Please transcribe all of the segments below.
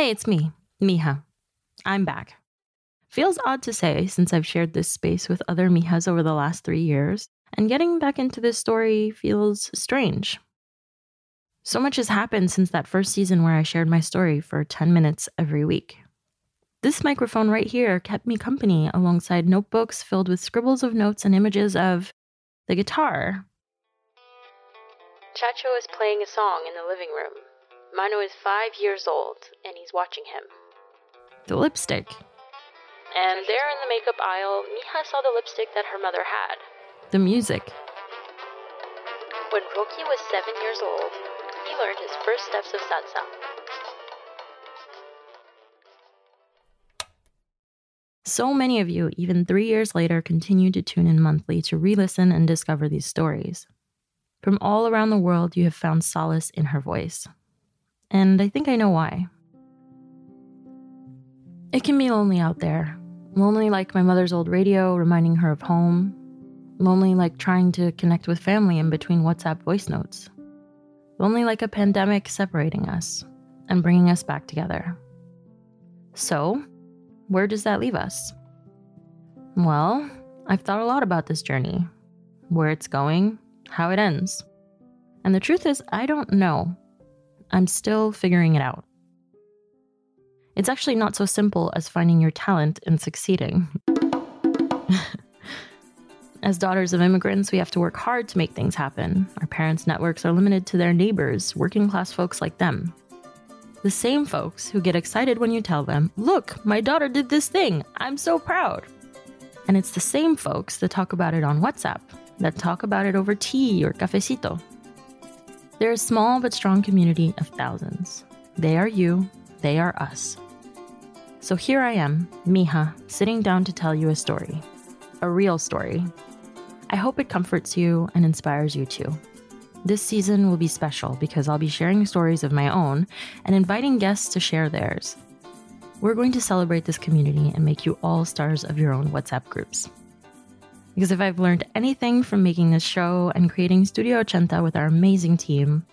Hey, it's me, Mija. I'm back. Feels odd to say since I've shared this space with other Mijas over the last three years, and getting back into this story feels strange. So much has happened since that first season where I shared my story for 10 minutes every week. This microphone right here kept me company alongside notebooks filled with scribbles of notes and images of the guitar. Chacho is playing a song in the living room. Mano is five years old, and he's watching him. The lipstick. And there in the makeup aisle, Mija saw the lipstick that her mother had. The music. When Roki was seven years old, he learned his first steps of salsa. So many of you, even three years later, continue to tune in monthly to re listen and discover these stories. From all around the world, you have found solace in her voice. And I think I know why. It can be lonely out there. Lonely like my mother's old radio reminding her of home. Lonely like trying to connect with family in between WhatsApp voice notes. Lonely like a pandemic separating us and bringing us back together. So, where does that leave us? Well, I've thought a lot about this journey, where it's going, how it ends. And the truth is, I don't know. I'm still figuring it out. It's actually not so simple as finding your talent and succeeding. as daughters of immigrants, we have to work hard to make things happen. Our parents' networks are limited to their neighbors, working class folks like them. The same folks who get excited when you tell them, Look, my daughter did this thing. I'm so proud. And it's the same folks that talk about it on WhatsApp, that talk about it over tea or cafecito. They're a small but strong community of thousands. They are you, they are us. So here I am, Mija, sitting down to tell you a story. A real story. I hope it comforts you and inspires you too. This season will be special because I'll be sharing stories of my own and inviting guests to share theirs. We're going to celebrate this community and make you all stars of your own WhatsApp groups. Because if I've learned anything from making this show and creating Studio Ochenta with our amazing team,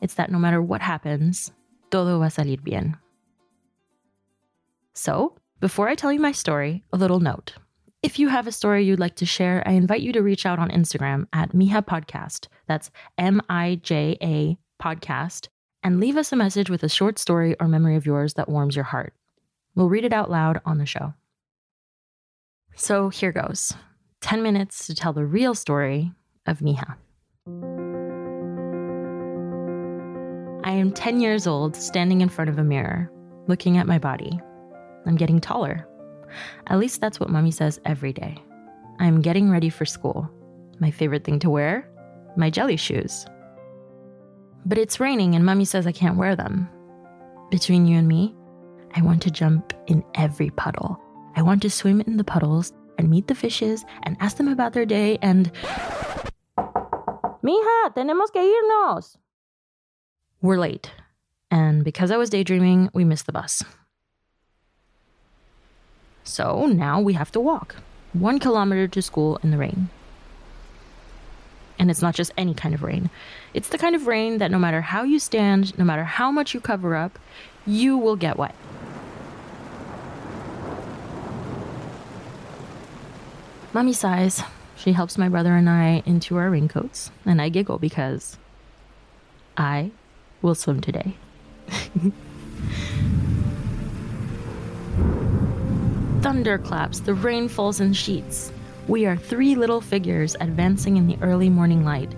it's that no matter what happens, todo va a salir bien. So, before I tell you my story, a little note. If you have a story you'd like to share, I invite you to reach out on Instagram at Mija Podcast. That's M I J A Podcast. And leave us a message with a short story or memory of yours that warms your heart. We'll read it out loud on the show. So here goes 10 minutes to tell the real story of Mija. I am 10 years old, standing in front of a mirror, looking at my body. I'm getting taller. At least that's what mommy says every day. I'm getting ready for school. My favorite thing to wear? My jelly shoes. But it's raining and mommy says I can't wear them. Between you and me, I want to jump in every puddle. I want to swim in the puddles and meet the fishes and ask them about their day and. Mija, tenemos que irnos! We're late. And because I was daydreaming, we missed the bus. So now we have to walk one kilometer to school in the rain. And it's not just any kind of rain, it's the kind of rain that no matter how you stand, no matter how much you cover up, you will get wet. Mummy sighs. She helps my brother and I into our raincoats, and I giggle because I will swim today. Thunder claps, the rain falls in sheets. We are three little figures advancing in the early morning light.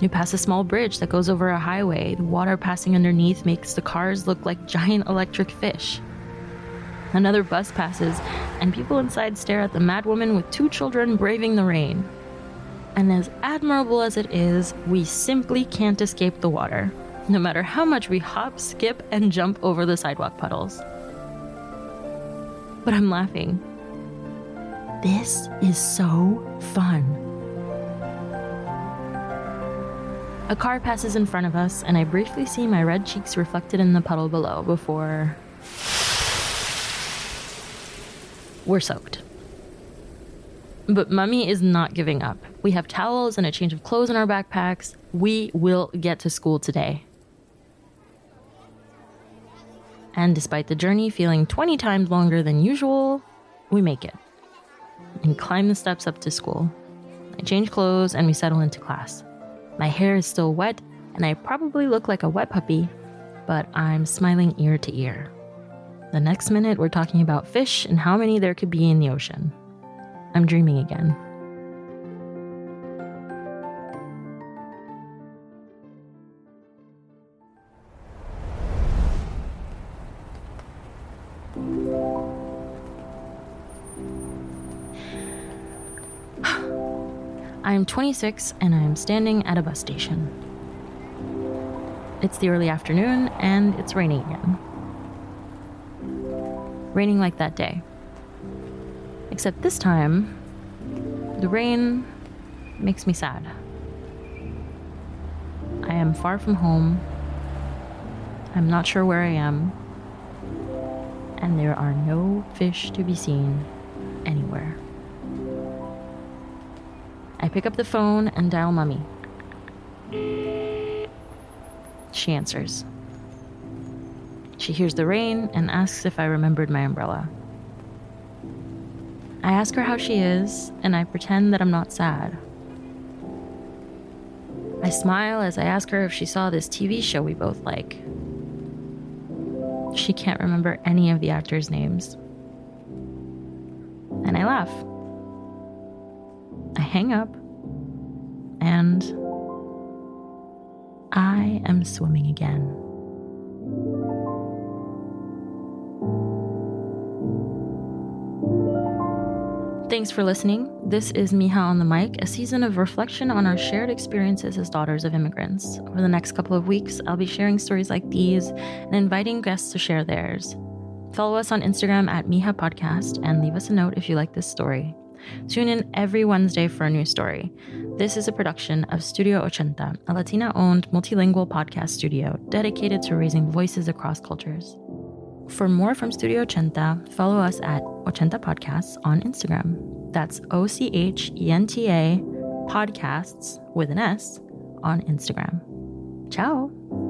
We pass a small bridge that goes over a highway. The water passing underneath makes the cars look like giant electric fish. Another bus passes, and people inside stare at the madwoman with two children braving the rain. And as admirable as it is, we simply can't escape the water, no matter how much we hop, skip, and jump over the sidewalk puddles. But I'm laughing. This is so fun. A car passes in front of us, and I briefly see my red cheeks reflected in the puddle below before we're soaked. But Mummy is not giving up. We have towels and a change of clothes in our backpacks. We will get to school today. And despite the journey feeling 20 times longer than usual, we make it and climb the steps up to school. I change clothes and we settle into class. My hair is still wet and I probably look like a wet puppy, but I'm smiling ear to ear. The next minute, we're talking about fish and how many there could be in the ocean. I'm dreaming again. I am 26 and I am standing at a bus station. It's the early afternoon and it's raining again raining like that day. Except this time, the rain makes me sad. I am far from home. I'm not sure where I am. And there are no fish to be seen anywhere. I pick up the phone and dial Mummy. She answers. She hears the rain and asks if I remembered my umbrella. I ask her how she is, and I pretend that I'm not sad. I smile as I ask her if she saw this TV show we both like. She can't remember any of the actors' names. And I laugh. I hang up, and I am swimming again. Thanks for listening. This is Mija on the Mic, a season of reflection on our shared experiences as daughters of immigrants. Over the next couple of weeks, I'll be sharing stories like these and inviting guests to share theirs. Follow us on Instagram at Mija Podcast and leave us a note if you like this story. Tune in every Wednesday for a new story. This is a production of Studio Ochenta, a Latina owned multilingual podcast studio dedicated to raising voices across cultures. For more from Studio Ochenta, follow us at Ochenta Podcasts on Instagram. That's O C H E N T A Podcasts with an S on Instagram. Ciao.